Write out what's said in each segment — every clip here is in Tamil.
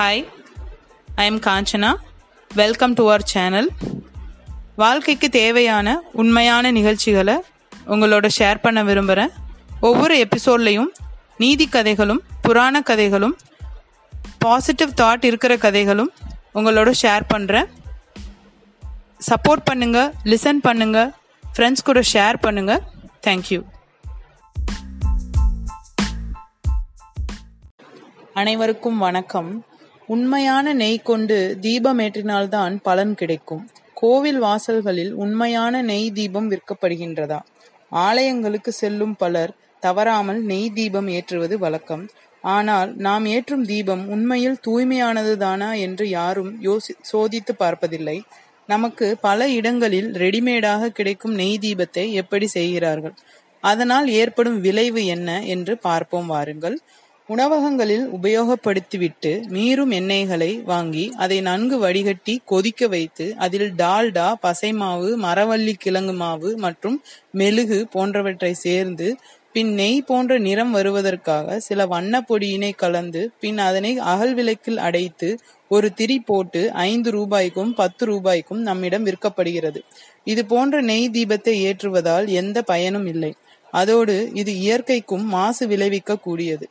Hi I am Kanchana welcome to our channel வாழ்க்கைக்கு தேவையான உண்மையான நிகழ்ச்சிகளை உங்களோட ஷேர் பண்ண விரும்புகிறேன் ஒவ்வொரு எபிசோட்லேயும் நீதி கதைகளும் புராண கதைகளும் பாசிட்டிவ் தாட் இருக்கிற கதைகளும் உங்களோட ஷேர் பண்ணுறேன் சப்போர்ட் பண்ணுங்கள் லிசன் பண்ணுங்கள் ஃப்ரெண்ட்ஸ் கூட ஷேர் பண்ணுங்கள் தேங்க்யூ அனைவருக்கும் வணக்கம். உண்மையான நெய் கொண்டு தீபமேற்றினால்தான் பலன் கிடைக்கும். கோவில் வாசல்களில் உண்மையான நெய் தீபம் விற்கப்படுகின்றதா? ஆலயங்களுக்கு செல்லும் பலர் தவறாமல் நெய் தீபம் ஏற்றுவது வழக்கம். ஆனால் நாம் ஏற்றும் தீபம் உண்மையில் தூய்மையானதுதானா என்று யாரும் யோசி சோதித்து பார்ப்பதில்லை. நமக்கு பல இடங்களில் ரெடிமேடாக கிடைக்கும் நெய் தீபத்தை எப்படி செய்கிறார்கள்? அதனால் ஏற்படும் விளைவு என்ன என்று பார்ப்போம் வாருங்கள். உணவகங்களில் உபயோகப்படுத்திவிட்டு மீறும் எண்ணெய்களை வாங்கி அதை நன்கு வடிகட்டி கொதிக்க வைத்து அதில் டால்டா பசைமாவு மரவள்ளி கிழங்கு மாவு மற்றும் மெழுகு போன்றவற்றை சேர்ந்து பின் நெய் போன்ற நிறம் வருவதற்காக சில வண்ணப்பொடியினை கலந்து பின் அதனை அகல் விளக்கில் அடைத்து ஒரு திரி போட்டு ஐந்து ரூபாய்க்கும் பத்து ரூபாய்க்கும் நம்மிடம் விற்கப்படுகிறது. இது போன்ற நெய் தீபத்தை ஏற்றுவதால் எந்த பயனும் இல்லை. அதோடு இது இயற்கைக்கும் மாசு விளைவிக்க கூடியது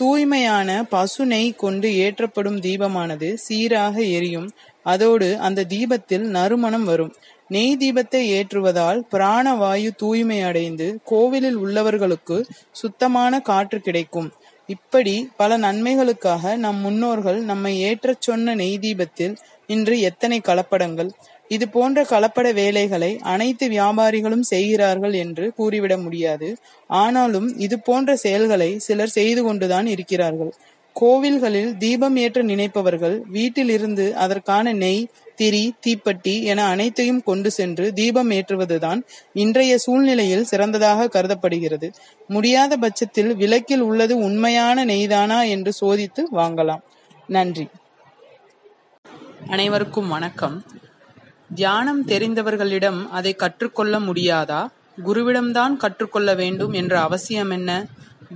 தூய்மையான பசு நெய் கொண்டு ஏற்றப்படும் தீபமானது சீராக எரியும். அதோடு அந்த தீபத்தில் நறுமணம் வரும். நெய் தீபத்தை ஏற்றுவதால் பிராணவாயு தூய்மை அடைந்து கோவிலில் உள்ளவர்களுக்கு சுத்தமான காற்று கிடைக்கும். இப்படி பல நன்மைகளுக்காக நம் முன்னோர்கள் நம்மை ஏற்றச் சொன்ன நெய் தீபத்தில் இன்று எத்தனை கலப்படங்கள். இது போன்ற கலப்பட வேலைகளை அனைத்து வியாபாரிகளும் செய்கிறார்கள் என்று கூறிவிட முடியாது. ஆனாலும் இது போன்ற செயல்களை சிலர் செய்து கொண்டுதான் இருக்கிறார்கள். கோவில்களில் தீபம் ஏற்ற நினைப்பவர்கள் வீட்டில் இருந்து அதற்கான நெய் திரி தீப்பட்டி என அனைத்தையும் கொண்டு சென்று தீபம் ஏற்றுவதுதான் இன்றைய சூழ்நிலையில் சிறந்ததாக கருதப்படுகிறது. முடியாத பட்சத்தில் விளக்கில் உள்ளது உண்மையான நெய்தானா என்று சோதித்து வாங்கலாம். நன்றி. அனைவருக்கும் வணக்கம். தியானம் தெரிந்தவர்களிடம் அதை கற்றுக்கொள்ள முடியாதா? குருவிடம்தான் கற்றுக்கொள்ள வேண்டும் என்ற அவசியம் என்ன?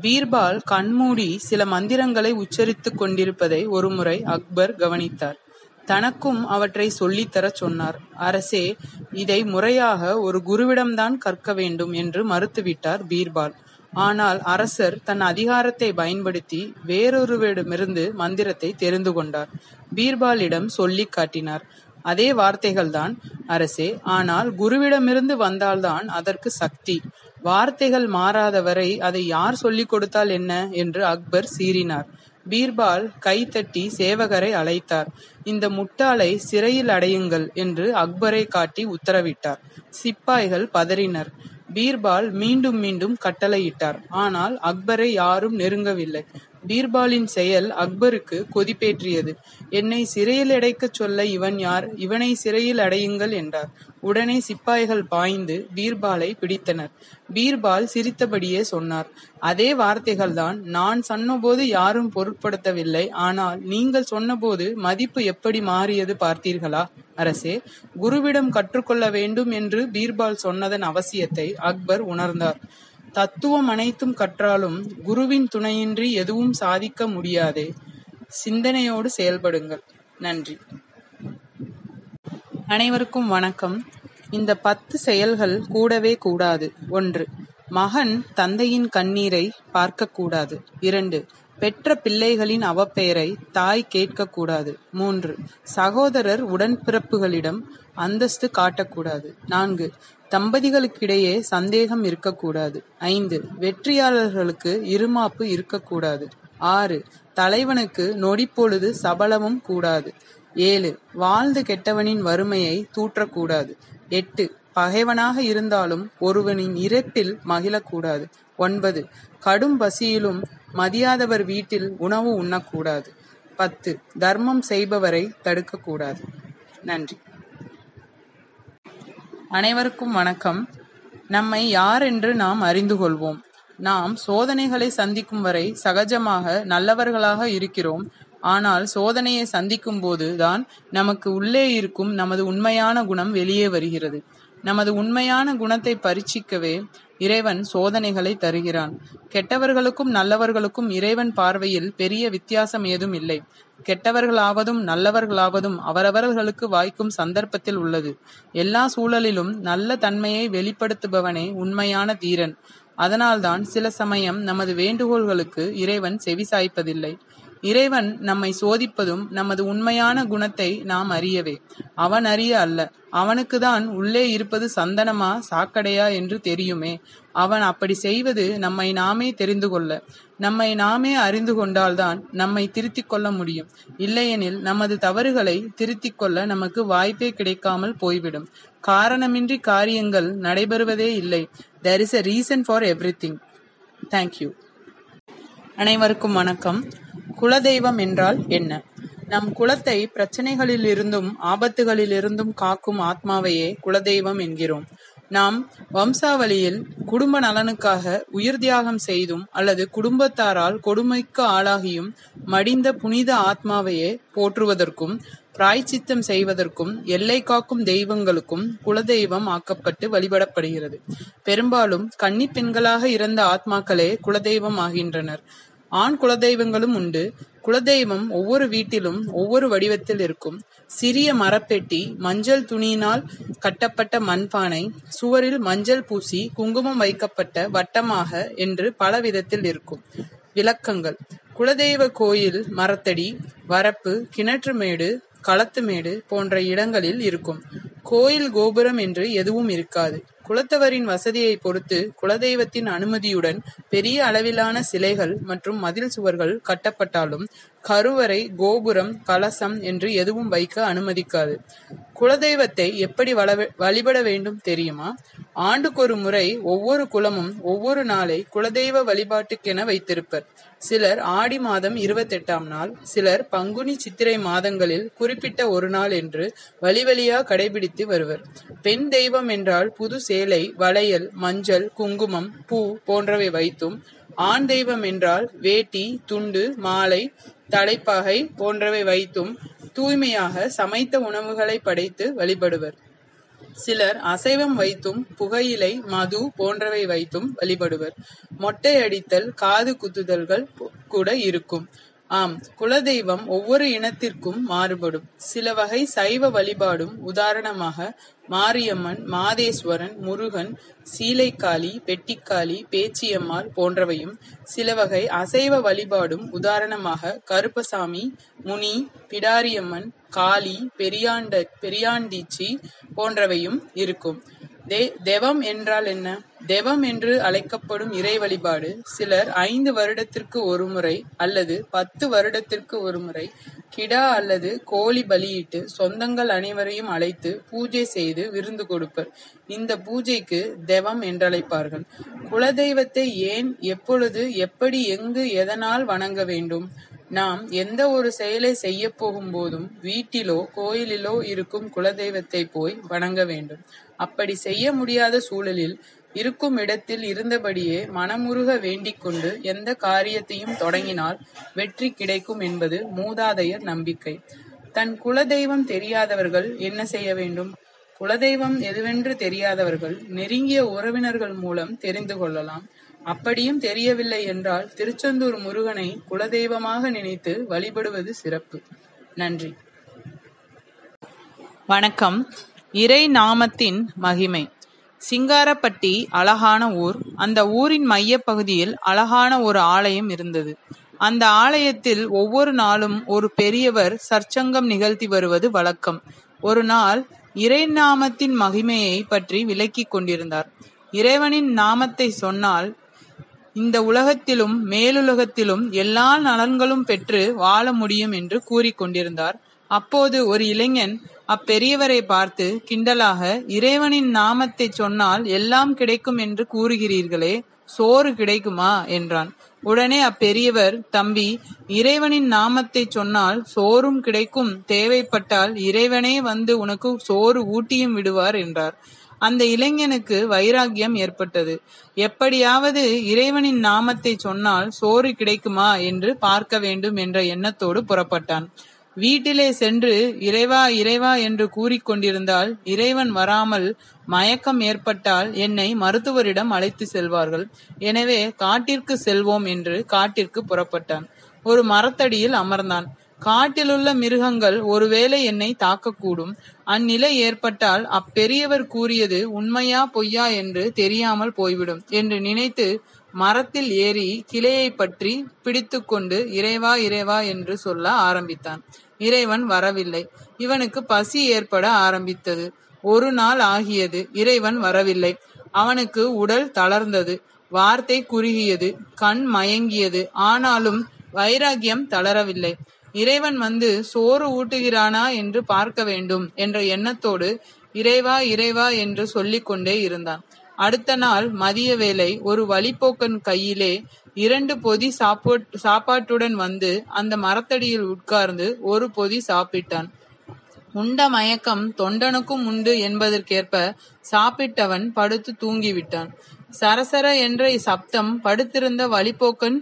பீர்பால் கண்மூடி சில மந்திரங்களை உச்சரித்துக் கொண்டிருப்பதை ஒருமுறை அக்பர் கவனித்தார். தனக்கும் அவற்றை சொல்லித்தர சொன்னார். அரசே இதை முறையாக ஒரு குருவிடம்தான் கற்க வேண்டும் என்று மறுத்துவிட்டார் பீர்பால். ஆனால் அரசர் தன் அதிகாரத்தை பயன்படுத்தி வேறொருவரிடமிருந்து மந்திரத்தை தெரிந்து கொண்டார். பீர்பாலிடம் சொல்லி காட்டினார். அதே வார்த்தைகள்தான் அரசே ஆனால் குருவிடமிருந்து வந்தால்தான் அதற்கு சக்தி. வார்த்தைகள் மாறாதவரை அதை யார் சொல்லிக் கொடுத்தால் என்ன? என்று அக்பர் சீறினார். பீர்பால் கைத்தட்டி சேவகரை அழைத்தார். இந்த முட்டாளை சிறையில் அடையுங்கள் என்று அக்பரை காட்டி உத்தரவிட்டார். சிப்பாய்கள் பதறினர். பீர்பால் மீண்டும் மீண்டும் கட்டளையிட்டார். ஆனால் அக்பரை யாரும் நெருங்கவில்லை. பீர்பாலின் செயல் அக்பருக்கு கொதிப்பேற்றியது. என்னை சிறையில் அடைக்கச் சொல்ல இவன் யார்? இவனை சிறையில் அடையுங்கள் என்றார். உடனே சிப்பாய்கள் பாய்ந்து பீர்பாலை பிடித்தனர். பீர்பால் சிரித்தபடியே சொன்னார் அதே வார்த்தைகள்தான். நான் சொன்னபோது யாரும் பொருட்படுத்தவில்லை. ஆனால் நீங்கள் சொன்னபோது மதிப்பு எப்படி மாறியது பார்த்தீர்களா? அரசே குருவிடம் கற்றுக்கொள்ள வேண்டும் என்று பீர்பால் சொன்னதன் அவசியத்தை அக்பர் உணர்ந்தார். தத்துவம் அனைத்தும் கற்றாலும் குருவின் துணையின்றி எதுவும் சாதிக்க முடியாதே. சிந்தனையோடு செயல்படுங்கள். நன்றி. அனைவருக்கும் வணக்கம். இந்த பத்து செயல்கள் கூடவே கூடாது. ஒன்று மகன் தந்தையின் கண்ணீரை பார்க்கக்கூடாது. இரண்டு பெற்ற பிள்ளைகளின் அவப்பெயரை தாய் கேட்கக்கூடாது. மூன்று. சகோதரர் உடன்பிறப்புகளிடம் அந்தஸ்து காட்டக்கூடாது. நான்கு. தம்பதிகளுக்கிடையே சந்தேகம் இருக்கக்கூடாது. ஐந்து. வெற்றியாளர்களுக்கு இருமாப்பு இருக்கக்கூடாது. ஆறு. தலைவனுக்கு நொடிப்பொழுது சபலமும் கூடாது. ஏழு. வாழ்ந்து கெட்டவனின் வறுமையை தூற்றக்கூடாது. எட்டு. பகைவனாக இருந்தாலும் ஒருவனின் இறப்பில் மகிழக்கூடாது. ஒன்பது. கடும் பசியிலும் மதியாதவர் வீட்டில் உணவு உண்ணக்கூடாது. பத்து தர்மம் செய்பவரை தடுக்கக்கூடாது. நன்றி. அனைவருக்கும் வணக்கம். நம்மை யார் என்று நாம் அறிந்து கொள்வோம். நாம் சோதனைகளை சந்திக்கும் வரை சகஜமாக நல்லவர்களாக இருக்கிறோம். ஆனால் சோதனையை சந்திக்கும் போதுதான் நமக்கு உள்ளே இருக்கும் நமது உண்மையான குணம் வெளியே வருகிறது. நமது உண்மையான குணத்தை பரீட்சிக்கவே இறைவன் சோதனைகளை தருகிறான். கெட்டவர்களுக்கும் நல்லவர்களுக்கும் இறைவன் பார்வையில் பெரிய வித்தியாசம் ஏதும் இல்லை. கெட்டவர்களாவதும் நல்லவர்களாவதும் அவரவர்களுக்கு வாய்க்கும் சந்தர்ப்பத்தில் உள்ளது. எல்லா சூழலிலும் நல்ல தன்மையை வெளிப்படுத்துபவனே உண்மையான தீரன். அதனால்தான் சில சமயம் நமது வேண்டுகோள்களுக்கு இறைவன் செவிசாய்ப்பதில்லை இறைவன் நம்மை சோதிப்பதும் நமது உண்மையான குணத்தை நாம் அறியவே. அவன் அறிய அல்ல. அவனுக்குதான் உள்ளே இருப்பது சந்தனமா சாக்கடையா என்று தெரியுமே. அவன் அப்படி செய்வது நம்மை நாமே தெரிந்து கொள்ள. நம்மை நாமே அறிந்து கொண்டால்தான் நம்மை திருத்திக் கொள்ள முடியும். இல்லையெனில் நமது தவறுகளை திருத்திக் கொள்ள நமக்கு வாய்ப்பே கிடைக்காமல் போய்விடும். காரணமின்றி காரியங்கள் நடைபெறுவதே இல்லை. There is a reason for everything thank you அனைவருக்கும் வணக்கம். குலதெய்வம் என்றால் என்ன? நம் குலத்தை பிரச்சனைகளிலிருந்தும் ஆபத்துகளிலிருந்தும் காக்கும் ஆத்மாவையே குலதெய்வம் என்கிறோம். நாம் வம்சாவளியில் குடும்ப நலனுக்காக உயிர் தியாகம் செய்தும் அல்லது குடும்பத்தாரால் கொடுமைக்கு ஆளாகியும் மடிந்த புனித ஆத்மாவையே போற்றுவதற்கும் பிராய்ச்சித்தம் செய்வதற்கும் எல்லை காக்கும் தெய்வங்களுக்கும் குலதெய்வம் ஆக்கப்பட்டு வழிபடப்படுகிறது. பெரும்பாலும் கன்னி பெண்களாக இறந்த ஆத்மாக்களே குலதெய்வம் ஆகின்றனர். ஆண் குலதெய்வங்களும் உண்டு. குலதெய்வம் ஒவ்வொரு வீட்டிலும் ஒவ்வொரு வடிவத்தில் இருக்கும். சிறிய மரப்பெட்டி மஞ்சள் துணியினால் கட்டப்பட்ட மண்பானை சுவரில் மஞ்சள் பூசி குங்குமம் வைக்கப்பட்ட வட்டமாக என்று பல விதத்தில் இருக்கும். விளக்கங்கள். குலதெய்வ கோயில் மரத்தடி வரப்பு கிணற்று மேடு களத்துமேடு போன்ற இடங்களில் இருக்கும். கோயில் கோபுரம் என்று எதுவும் இருக்காது. குலத்தவரின் வசதியை பொறுத்து குலதெய்வத்தின் அனுமதியுடன் பெரிய அளவிலான சிலைகள் மற்றும் மதில் சுவர்கள் கட்டப்பட்டாலும் கருவறை கோபுரம் கலசம் என்று எதுவும் வைக்க அனுமதிக்காது. குலதெய்வத்தை எப்படி வளவ- வழிபட வேண்டும் தெரியுமா? ஆண்டுக்கொரு முறை ஒவ்வொரு குலமும் ஒவ்வொரு நாளை குலதெய்வ வழிபாட்டுக்கென வைத்திருப்பர். சிலர் ஆடி மாதம் இருபத்தெட்டாம் நாள் சிலர் பங்குனி சித்திரை மாதங்களில் குறிப்பிட்ட ஒரு நாள் என்று வழிவழியா கடைபிடித்து வருவர். பெண் தெய்வம் என்றால் புது சேலை வளையல் மஞ்சள் குங்குமம் பூ போன்றவை வைத்தும் ஆண் தெய்வம் என்றால் வேட்டி துண்டு மாலை தலைப்பாகை போன்றவை வைத்தும் தூய்மையாக சமைத்த உணவுகளை படைத்து வழிபடுவர். சிலர் அசைவம் வைத்தும் புகையிலை மது போன்றவை வைத்தும் வழிபடுவர். மொட்டை அடித்தல் காது குத்துதல்கள் கூட இருக்கும். ஆம் குலதெய்வம் ஒவ்வொரு இனத்திற்கும் மாறுபடும். சில வகை சைவ வழிபாடும் உதாரணமாக மாரியம்மன் மாதேஸ்வரன் முருகன் சீலைக்காளி பெட்டிக்காளி பேச்சியம்மாள் போன்றவையும். சில வகை அசைவ வழிபாடும் உதாரணமாக கருப்பசாமி முனி பிடாரியம்மன் காளி பெரியாண்ட பெரியாண்டீச்சி போன்றவையும் இருக்கும். தெவம் என்றால் என்ன? தெவம் என்று அழைக்கப்படும் இறை வழிபாடு சிலர் ஐந்து வருடத்திற்கு ஒரு முறை அல்லது பத்து வருடத்திற்கு ஒரு முறை கிடா அல்லது கோழி பலியிட்டு சொந்தங்கள் அனைவரையும் அழைத்து பூஜை செய்து விருந்து கொடுப்பர். இந்த பூஜைக்கு தெவம் என்றழைப்பார்கள். குலதெய்வத்தை ஏன் எப்பொழுது எப்படி எங்கு எதனால் வணங்க வேண்டும்? நாம் எந்த ஒரு செயலை செய்ய போகும்போதும் வீட்டிலோ கோயிலிலோ இருக்கும் குலதெய்வத்தை போய் வணங்க வேண்டும். அப்படி செய்ய முடியாத சூழலில் இருக்கும் இடத்தில் இருந்தபடியே மனமுருக வேண்டிக் கொண்டு எந்த காரியத்தையும் தொடங்கினால் வெற்றி கிடைக்கும் என்பது மூதாதையர் நம்பிக்கை. தன் குலதெய்வம் தெரியாதவர்கள் என்ன செய்ய வேண்டும்? குலதெய்வம் எதுவென்று தெரியாதவர்கள் நெருங்கிய உறவினர்கள் மூலம் தெரிந்து கொள்ளலாம். அப்படியும் தெரியவில்லை என்றால் திருச்செந்தூர் முருகனை குலதெய்வமாக நினைத்து வழிபடுவது சிறப்பு. நன்றி. வணக்கம். இறை நாமத்தின் மகிமை. சிங்காரப்பட்டி அழகான ஊர். அந்த ஊரின் மையப் பகுதியில் அழகான ஒரு ஆலயம் இருந்தது. அந்த ஆலயத்தில் ஒவ்வொரு நாளும் ஒரு பெரியவர் சற்சங்கம் நிகழ்த்தி வருவது வழக்கம். ஒரு நாள் இறை நாமத்தின் மகிமையை பற்றி விளக்கிக் கொண்டிருந்தார். இறைவனின் நாமத்தை சொன்னால் இந்த உலகத்திலும் மேலுலகத்திலும் எல்லா நலன்களும் பெற்று வாழ முடியும் என்று கூறிக்கொண்டிருந்தார் அப்போது ஒரு இளைஞன் அப்பெரியவரை பார்த்து கிண்டலாக இறைவனின் நாமத்தை சொன்னால் எல்லாம் கிடைக்கும் என்று கூறுகிறீர்களே சோறு கிடைக்குமா? என்றான். உடனே அப்பெரியவர் தம்பி இறைவனின் நாமத்தை சொன்னால் சோறும் கிடைக்கும் தேவைப்பட்டால் இறைவனே வந்து உனக்கு சோறு ஊட்டியும் விடுவார் என்றார். அந்த இளைஞனுக்கு வைராக்கியம் ஏற்பட்டது. எப்படியாவது இறைவனின் நாமத்தை சொன்னால் சோறு கிடைக்குமா என்று பார்க்க வேண்டும் என்ற எண்ணத்தோடு புறப்பட்டான். வீட்டிலே சென்று இறைவா இறைவா என்று கூறிக்கொண்டிருந்தால் இறைவன் வராமல் மயக்கம் ஏற்பட்டால் என்னை மருத்துவரிடம் அழைத்து செல்வார்கள். எனவே காட்டிற்கு செல்வோம் என்று காட்டிற்கு புறப்பட்டான். ஒரு மரத்தடியில் அமர்ந்தான். காட்டிலுள்ள மிருகங்கள் ஒருவேளை என்னை தாக்கக்கூடும். அந்நிலை ஏற்பட்டால் அப்பெரியவர் கூறியது உண்மையா பொய்யா என்று தெரியாமல் போய்விடும் என்று நினைத்து மரத்தில் ஏறி கிளையை பற்றி பிடித்துக்கொண்டு இறைவா இறைவா என்று சொல்ல ஆரம்பித்தான். இறைவன் வரவில்லை. இவனுக்கு பசி ஏற்பட ஆரம்பித்தது. ஒரு நாள் ஆகியது இறைவன் வரவில்லை. அவனுக்கு உடல் தளர்ந்தது. வார்த்தை குறுகியது. கண் மயங்கியது. ஆனாலும் வைராகியம் தளரவில்லை. இறைவன் வந்து சோறு ஊட்டுகிறானா என்று பார்க்க வேண்டும் என்ற எண்ணத்தோடு இறைவா இறைவா என்று சொல்லிக்கொண்டே இருந்தான். அடுத்த நாள் மதிய வேளை ஒரு வழிப்போக்கன் கையிலே இரண்டு பொதி சாப்பாட்டுடன் வந்து அந்த மரத்தடியில் உட்கார்ந்து ஒரு பொதி சாப்பிட்டான். உண்ட மயக்கம் தொண்டனுக்கும் உண்டு என்பதற்கேற்ப சாப்பிட்டவன் படுத்து தூங்கிவிட்டான். சரசர என்ற சப்தம் படுத்திருந்த வழிப்போக்கன்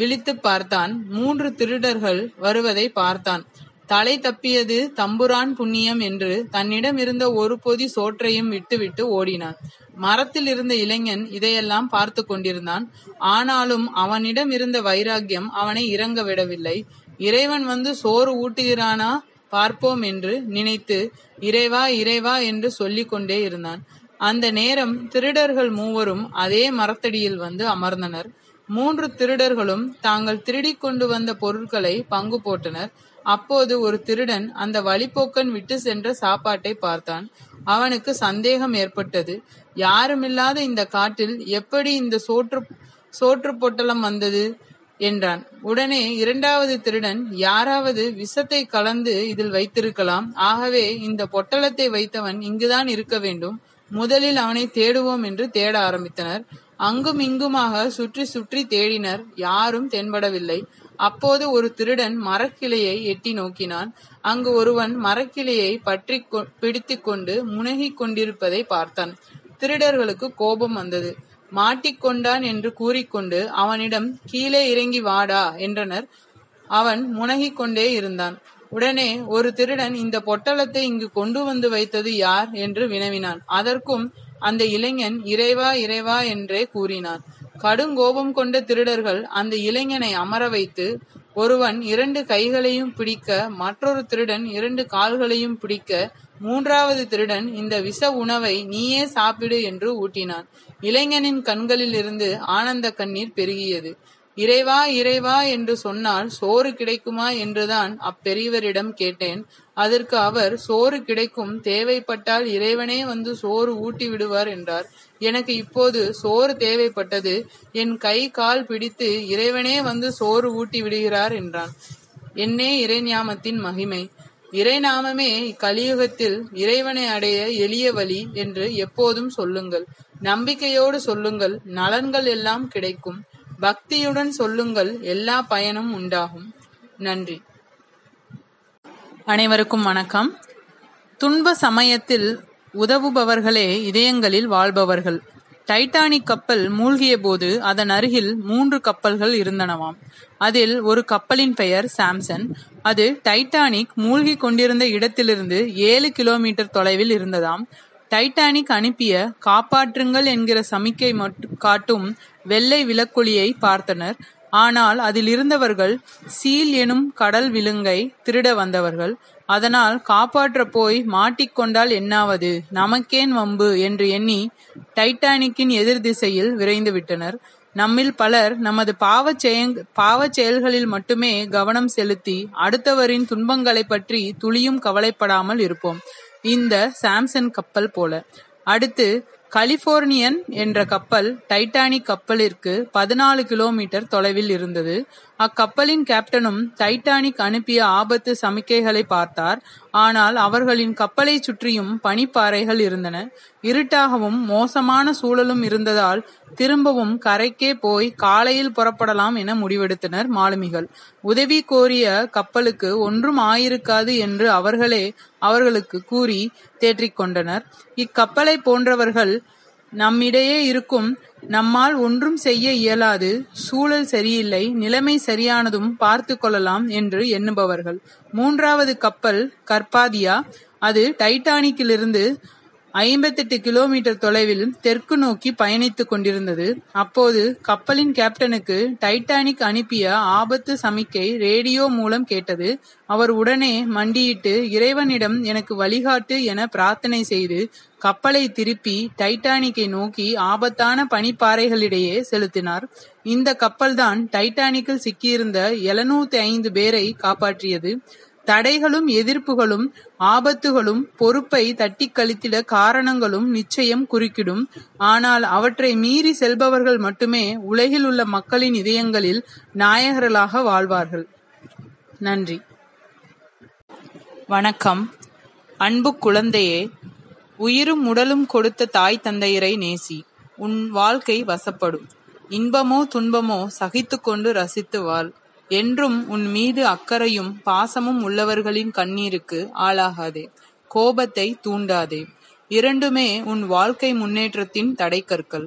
விழித்து பார்த்தான். மூன்று திருடர்கள் வருவதை பார்த்தான். தலை தப்பியது தம்புரான் புண்ணியம் என்று தன்னிடம் இருந்த ஒரு பொதி சோற்றையும் விட்டுவிட்டு ஓடினான். மரத்தில் இருந்த இளைஞன் இதையெல்லாம் பார்த்து கொண்டிருந்தான். ஆனாலும் அவனிடம் இருந்த வைராக்கியம் அவனை இறங்க விடவில்லை. இறைவன் வந்து சோறு ஊட்டுகிறானா பார்ப்போம் என்று நினைத்து இறைவா இறைவா என்று சொல்லிக் கொண்டே இருந்தான். அந்த நேரம் திருடர்கள் மூவரும் அதே மரத்தடியில் வந்து அமர்ந்தனர். மூன்று திருடர்களும் தாங்கள் திருடிக் கொண்டு வந்த பொருட்களை பங்கு போட்டனர். அப்போது ஒரு திருடன் அந்த வழிப்போக்கன் விட்டு சென்ற சாப்பாட்டை பார்த்தான். அவனுக்கு சந்தேகம் ஏற்பட்டது. யாருமில்லாத இந்த காட்டில் எப்படி இந்த சோற்று சோற்று பொட்டலம் வந்தது? என்றான். உடனே இரண்டாவது திருடன் யாராவது விஷத்தை கலந்து இதில் வைத்திருக்கலாம். ஆகவே இந்த பொட்டலத்தை வைத்தவன் இங்குதான் இருக்க வேண்டும். முதலில் அவனை தேடுவோம் என்று தேட ஆரம்பித்தனர். அங்கும் இங்குமாக சுற்றி சுற்றி தேடினர். யாரும் தென்படவில்லை. அப்போது ஒரு திருடன் மரக்கிளையை எட்டி நோக்கினான். அங்கு ஒருவன் மரக்கிளையை பற்றி பிடித்து கொண்டு முனகிக் கொண்டிருப்பதை பார்த்தான். திருடர்களுக்கு கோபம் வந்தது. மாட்டிக்கொண்டான் என்று கூறிக்கொண்டு அவனிடம் கீழே இறங்கி வாடா என்றனர். அவன் முனகிக் கொண்டே இருந்தான். உடனே ஒரு திருடன் இந்த பொட்டலத்தை இங்கு கொண்டு வந்து வைத்தது யார்? என்று வினவினான். அதற்கும் அந்த இளைஞன் இறைவா இறைவா என்றே கூறினான். கடுங்கோபம் கொண்ட திருடர்கள் அந்த இளைஞனை அமர வைத்து ஒருவன் இரண்டு கைகளையும் பிடிக்க மற்றொரு திருடன் இரண்டு கால்களையும் பிடிக்க மூன்றாவது திருடன் இந்த விஷ உணவை நீயே சாப்பிடு என்று ஊட்டினான். இளைஞனின் கண்களில் இருந்து ஆனந்த கண்ணீர் பெருகியது. இறைவா இறைவா என்று சொன்னால் சோறு கிடைக்குமா என்றுதான் அப்பெரியவரிடம் கேட்டேன். அதற்கு அவர் சோறு கிடைக்கும் தேவைப்பட்டால் இறைவனே வந்து சோறு ஊட்டி விடுவார் என்றார். எனக்கு இப்போது சோறு தேவைப்பட்டது. என் கை கால் பிடித்து இறைவனே வந்து சோறு ஊட்டி விடுகிறார் என்றான். என்னே இறைஞாமத்தின் மகிமை. இறைநாமமே கலியுகத்தில் இறைவனை அடைய எளிய வழி என்று எப்போதும் சொல்லுங்கள். நம்பிக்கையோடு சொல்லுங்கள். நலன்கள் எல்லாம் கிடைக்கும். பக்தியுடன் சொல்லுங்கள் எல்லா பயனும் உண்டாகும். நன்றி. அனைவருக்கும் வணக்கம். துன்ப சமயத்தில் உதவுபவர்களே இதயங்களில் வாழ்பவர்கள். டைட்டானிக் கப்பல் மூழ்கிய போது அதன் அருகில் மூன்று கப்பல்கள் இருந்தனவாம். அதில் ஒரு கப்பலின் பெயர் சாம்சன். அது டைட்டானிக் மூழ்கி கொண்டிருந்த இடத்திலிருந்து ஏழு கிலோமீட்டர் தொலைவில் இருந்ததாம். டைட்டானிக் அனுப்பிய காப்பாற்றுங்கள் என்கிற சமிக்கை காட்டும் வெள்ளை விளக்கொலியை பார்த்தனர். ஆனால் அதில் இருந்தவர்கள் சீல் எனும் கடல் விலங்கை திருட வந்தவர்கள். அதனால் காப்பாற்ற போய் மாட்டிக்கொண்டால் என்னாவது? நமக்கேன் வம்பு? என்று எண்ணி டைட்டானிக்கின் எதிர் திசையில் விரைந்து விட்டனர். நம்மில் பலர் நமது பாவச் பாவச் செயல்களில் மட்டுமே கவனம் செலுத்தி அடுத்தவரின் துன்பங்களை பற்றி துளியும் கவலைப்படாமல் இருப்போம். இந்த சாம்சன் கப்பல் போல. அடுத்து கலிபோர்னியன் என்ற கப்பல் டைட்டானிக் கப்பலிற்கு பதினாலு கிலோமீட்டர் தொலைவில் இருந்தது. அக்கப்பலின் கேப்டனும் டைட்டானிக் அனுப்பிய ஆபத்து சமிக்கைகளை பார்த்தார். ஆனால் அவர்களின் கப்பலை சுற்றியும் பனிப்பாறைகள் இருந்தன. இருட்டாகவும் மோசமான சூழலும் இருந்ததால் திரும்பவும் கரைக்கே போய் காலையில் புறப்படலாம் என முடிவெடுத்தனர் மாலுமிகள். உதவி கோரிய கப்பலுக்கு ஒன்றும் ஆயிருக்காது என்று அவர்களே அவர்களுக்கு கூறி தேற்றிக் கொண்டனர். இக்கப்பலை போன்றவர்கள் நம்மிடையே இருக்கும் நம்மால் ஒன்றும் செய்ய இயலாது சூழல் சரியில்லை நிலைமை சரியானதும் பார்த்து கொள்ளலாம் என்று எண்ணுபவர்கள். மூன்றாவது கப்பல் கர்பாதியா அது டைட்டானிக்கிலிருந்து ஐம்பத்தெட்டு கிலோமீட்டர் தொலைவில் தெற்கு நோக்கி பயணித்துக் கொண்டிருந்தது. அப்போது கப்பலின் கேப்டனுக்கு டைட்டானிக் அனுப்பிய ஆபத்து சமிக்கை ரேடியோ மூலம் கேட்டது. அவர் உடனே மண்டியிட்டு இறைவனிடம் எனக்கு வழிகாட்டு என பிரார்த்தனை செய்து கப்பலை திருப்பி டைட்டானிக்கை நோக்கி ஆபத்தான பனிப்பாறைகளிடையே செலுத்தினார். இந்த கப்பல்தான் டைட்டானிக்கில் சிக்கியிருந்த எழுநூத்தி ஐந்து பேரை காப்பாற்றியது. தடைகளும் எதிர்ப்புகளும் ஆபத்துகளும் பொறுப்பை தட்டிக் கழித்திட காரணங்களும் நிச்சயம் குறுக்கிடும். ஆனால் அவற்றை மீறி செல்பவர்கள் மட்டுமே உலகில் உள்ள மக்களின் இதயங்களில் நாயகர்களாக வாழ்வார்கள். நன்றி. வணக்கம். அன்பு குழந்தையே உயிரும் உடலும் கொடுத்த தாய் தந்தையரை நேசி. உன் வாழ்க்கை வசப்படும். இன்பமோ துன்பமோ சகித்துக்கொண்டு ரசித்து வாழ். என்றும் உன் மீது அக்கறையும் பாசமும் உள்ளவர்களின் கண்ணீருக்கு ஆளாகாதே. கோபத்தை தூண்டாதே. இரண்டுமே உன் வாழ்க்கை முன்னேற்றத்தின் தடைக்கற்கள்.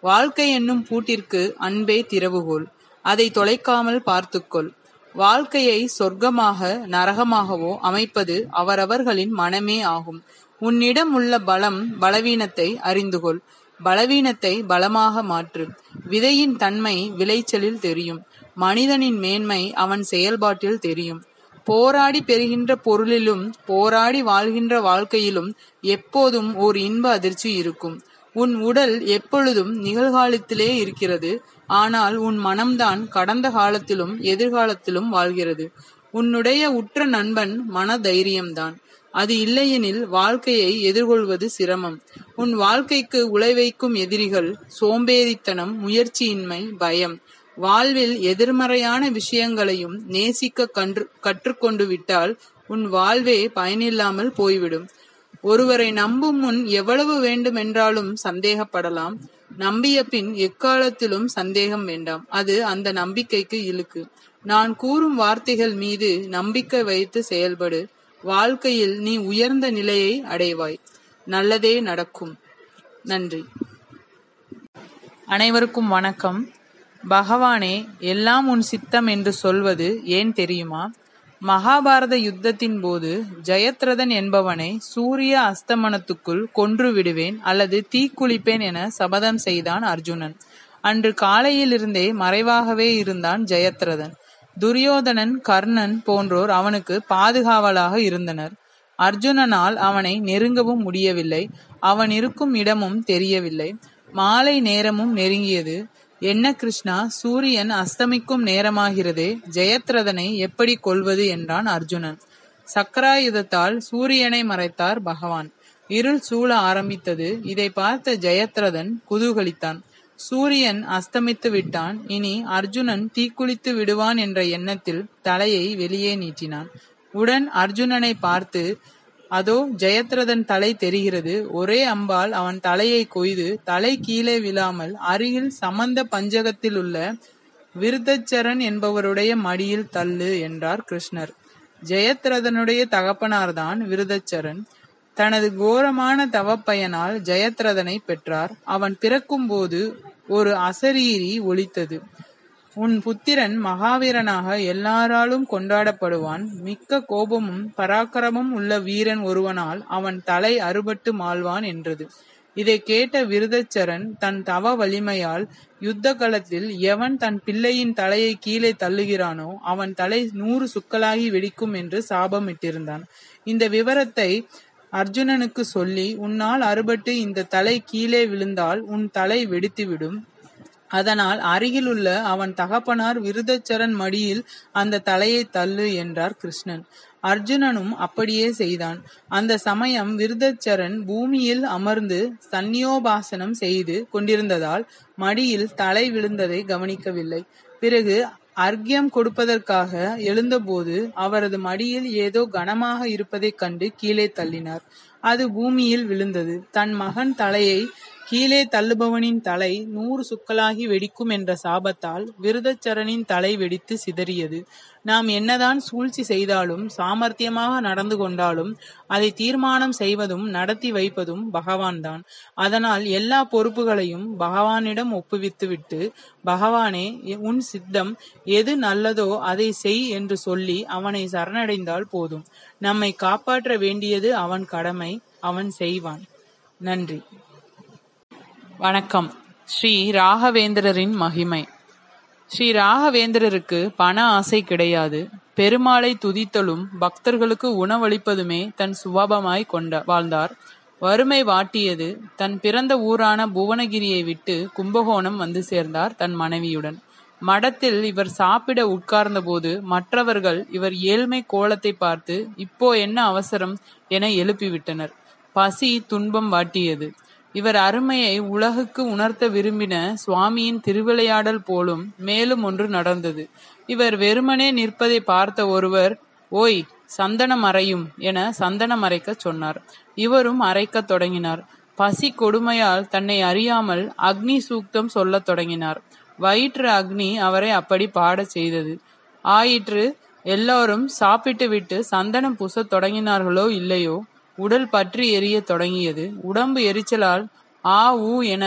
வாழ்க்கை என்னும் பூட்டிற்கு அன்பே திறவுகோல். அதை தொலைக்காமல் பார்த்துக்கொள். வாழ்க்கையை சொர்க்கமாக நரகமாகவோ அமைப்பது அவரவர்களின் மனமே ஆகும். உன்னிடம் உள்ள பலம் பலவீனத்தை அறிந்துகொள். பலவீனத்தை பலமாக மாற்று. விதையின் தன்மை விளைச்சலில் தெரியும். மனிதனின் மேன்மை அவன் செயல்பாட்டில் தெரியும். போராடி பெறுகின்ற பொருளிலும் போராடி வாழ்கின்ற வாழ்க்கையிலும் எப்போதும் ஓர் இன்ப அதிர்ச்சி இருக்கும். உன் உடல் எப்பொழுதும் நிகழ்காலத்திலே இருக்கிறது. ஆனால் உன் மனம்தான் கடந்த காலத்திலும் எதிர்காலத்திலும் வாழ்கிறது. உன்னுடைய உற்ற நண்பன் மன தைரியம்தான் அது இல்லையெனில் வாழ்க்கையை எதிர்கொள்வது சிரமம். உன் வாழ்க்கைக்கு உழைவைக்கும் எதிரிகள் சோம்பேறித்தனம் முயற்சியின்மை பயம். வாழ்வில் எதிர்மறையான விஷயங்களையும் நேசிக்க கன்று கற்றுக்கொண்டு விட்டால் உன் வாழ்வே பயனில்லாமல் போய்விடும். ஒருவரை நம்பும் முன் எவ்வளவு வேண்டுமென்றாலும் சந்தேகப்படலாம். நம்பிய பின் எக்காலத்திலும் சந்தேகம் வேண்டாம். அது அந்த நம்பிக்கைக்கு இழுக்கு. நான் கூறும் வார்த்தைகள் மீது நம்பிக்கை வைத்து செயல்படு. வாழ்க்கையில் நீ உயர்ந்த நிலையை அடைவாய். நல்லதே நடக்கும். நன்றி. அனைவருக்கும் வணக்கம். பகவானே எல்லாம் உன் சித்தம் என்று சொல்வது ஏன் தெரியுமா? மகாபாரத யுத்தத்தின் போது ஜெயத்ரதன் என்பவனை சூரிய அஸ்தமனத்துக்குள் கொன்று விடுவேன் அல்லது தீக்குளிப்பேன் என சபதம் செய்தான் அர்ஜுனன். அன்று காலையிலிருந்தே மறைவாகவே இருந்தான் ஜெயத்ரதன். துரியோதனன் கர்ணன் போன்றோர் அவனுக்கு பாதுகாவலாக இருந்தனர். அர்ஜுனனால் அவனை நெருங்கவும் முடியவில்லை. அவன் இருக்கும் இடமும் தெரியவில்லை. மாலை நேரமும் நெருங்கியது. என்ன கிருஷ்ணா சூரியன் அஸ்தமிக்கும் நேரமாகிறதே ஜெயத்ரதனை எப்படி கொள்வது என்றான் அர்ஜுனன். சக்கராயுதத்தால் சூரியனை மறைத்தார் பகவான். இருள் சூழ ஆரம்பித்தது. இதை பார்த்த ஜெயத்ரதன் குதூகலித்தான். சூரியன் அஸ்தமித்து விட்டான். இனி அர்ஜுனன் தீக்குளித்து விடுவான் என்ற எண்ணத்தில் தலையை வெளியே நீட்டினான். உடன் அர்ஜுனனை பார்த்து அதோ ஜெயத்ரதன் தலை தெரிகிறது. ஒரே அம்பால் அவன் தலையை கொய்து தலை கீழே விழாமல் அருகில் சமந்த பஞ்சகத்தில் உள்ள விருதச்சரன் என்பவருடைய மடியில் தள்ளு என்றார் கிருஷ்ணர். ஜெயத்ரதனுடைய தகப்பனார்தான் விருதச்சரன் தனது கோரமான தவப்பயனால் ஜெயத்ரதனை பெற்றார். அவன் பிறக்கும்போது ஒரு அசரீரி ஒலித்தது. உன் புத்திரன் மகாவீரனாக எல்லாராலும் கொண்டாடப்படுவான். மிக்க கோபமும் பராக்கிரமும் உள்ள வீரன் ஒருவனால் அவன் தலை அறுபட்டு மாழ்வான் என்றது. இதை கேட்ட விருதச்சரன் தன் தவ வலிமையால் யுத்த களத்தில் எவன் தன் பிள்ளையின் தலையை கீழே தள்ளுகிறானோ அவன் தலை நூறு சுக்கலாகி வெடிக்கும் என்று சாபமிட்டிருந்தான். இந்த விவரத்தை அர்ஜுனனுக்கு சொல்லி உன்னால் அறுபட்டு இந்த தலை கீழே விழுந்தால் உன் தலை வெடித்துவிடும். அதனால் அருகிலுள்ள அவன் தகப்பனார் விருதச்சரன் மடியில் அந்த தலையை தள்ளு என்றார் கிருஷ்ணன். அர்ஜுனனும் அப்படியே செய்தான். அந்த சமயம் விருதச்சரன் பூமியில் அமர்ந்து சந்நியோபாசனம் செய்து கொண்டிருந்ததால் மடியில் தலை விழுந்ததை கவனிக்கவில்லை. பிறகு அர்க்கியம் கொடுப்பதற்காக எழுந்தபோது அவரது மடியில் ஏதோ கனமாக இருப்பதைக் கண்டு கீழே தள்ளினார். அது பூமியில் விழுந்தது. தன் மகன் தலையை கீழே தள்ளுபவனின் தலை நூறு சுக்கலாகி வெடிக்கும் என்ற சாபத்தால் விருதச்சரனின் தலை வெடித்து சிதறியது. நாம் என்னதான் சூழ்ச்சி செய்தாலும் சாமர்த்தியமாக நடந்து கொண்டாலும் அதை தீர்மானம் செய்வதும் நடத்தி வைப்பதும் பகவான்தான். அதனால் எல்லா பொறுப்புகளையும் பகவானிடம் ஒப்புவித்துவிட்டு பகவானே உன் சித்தம் எது நல்லதோ அதை செய் என்று சொல்லி அவனை சரணடைந்தால் போதும். நம்மை காப்பாற்ற வேண்டியது அவன் கடமை அவன் செய்வான். நன்றி. வணக்கம் ஸ்ரீ ராகவேந்திரரின் மகிமை ஸ்ரீ ராகவேந்திரருக்கு பண ஆசை கிடையாது. பெருமாளை துதித்தலும் பக்தர்களுக்கு உணவளிப்பதுமே தன் சுபாபமாய் கொண்ட வாழ்ந்தார். வறுமை வாட்டியது. தன் பிறந்த ஊரான புவனகிரியை விட்டு கும்பகோணம் வந்து சேர்ந்தார் தன் மனைவியுடன். மடத்தில் இவர் சாப்பிட உட்கார்ந்தபோது மற்றவர்கள் இவர் ஏழ்மை கோலத்தை பார்த்து இப்போ என்ன அவசரம் என எழுப்பிவிட்டனர். பசி துன்பம் வாட்டியது. இவர் அருமையை உலகுக்கு உணர்த்த விரும்பின சுவாமியின் திருவிளையாடல் போலும் மேலும் ஒன்று நடந்தது. இவர் வெறுமனே நிற்பதை பார்த்த ஒருவர் ஓய் சந்தனம் அறையும் என சந்தனம் அரைக்கச் சொன்னார். இவரும் அரைக்கத் தொடங்கினார். பசி கொடுமையால் தன்னை அறியாமல் அக்னி சூக்தம் சொல்லத் தொடங்கினார். வயிற்று அக்னி அவரை அப்படி பாடச் செய்தது. ஆயிற்று எல்லோரும் சாப்பிட்டுவிட்டு சந்தனம் பூசத் தொடங்கினார்களோ இல்லையோ உடல் பற்றி எரியத் தொடங்கியது. உடம்பு எரிச்சலால் ஆ ஊ என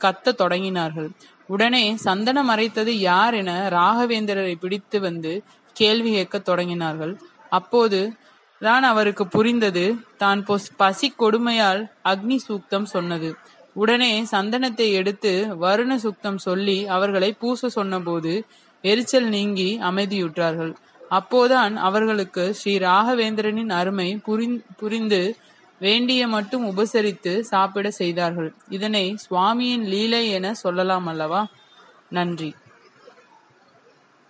கத்தத் தொடங்கினார்கள். உடனே சந்தனம் மறைத்தது யார் என ராகவேந்திரரை பிடித்து வந்து கேள்வி கேட்கத் தொடங்கினார்கள். அப்போது தான் அவருக்கு புரிந்தது தான் பசி கொடுமையால் அக்னி சூக்தம் சொன்னது. உடனே சந்தனத்தை எடுத்து வருண சுக்தம் சொல்லி அவர்களை பூச சொன்னபோது எரிச்சல் நீங்கி அமைதியுற்றார்கள். அப்போதான் அவர்களுக்கு ஸ்ரீ ராகவேந்திரனின் அருமை புரிந்து வேண்டிய மட்டும் உபசரித்து சாப்பிட செய்தார்கள். இதனை சுவாமியின் லீலை என சொல்லலாம் அல்லவா நன்றி.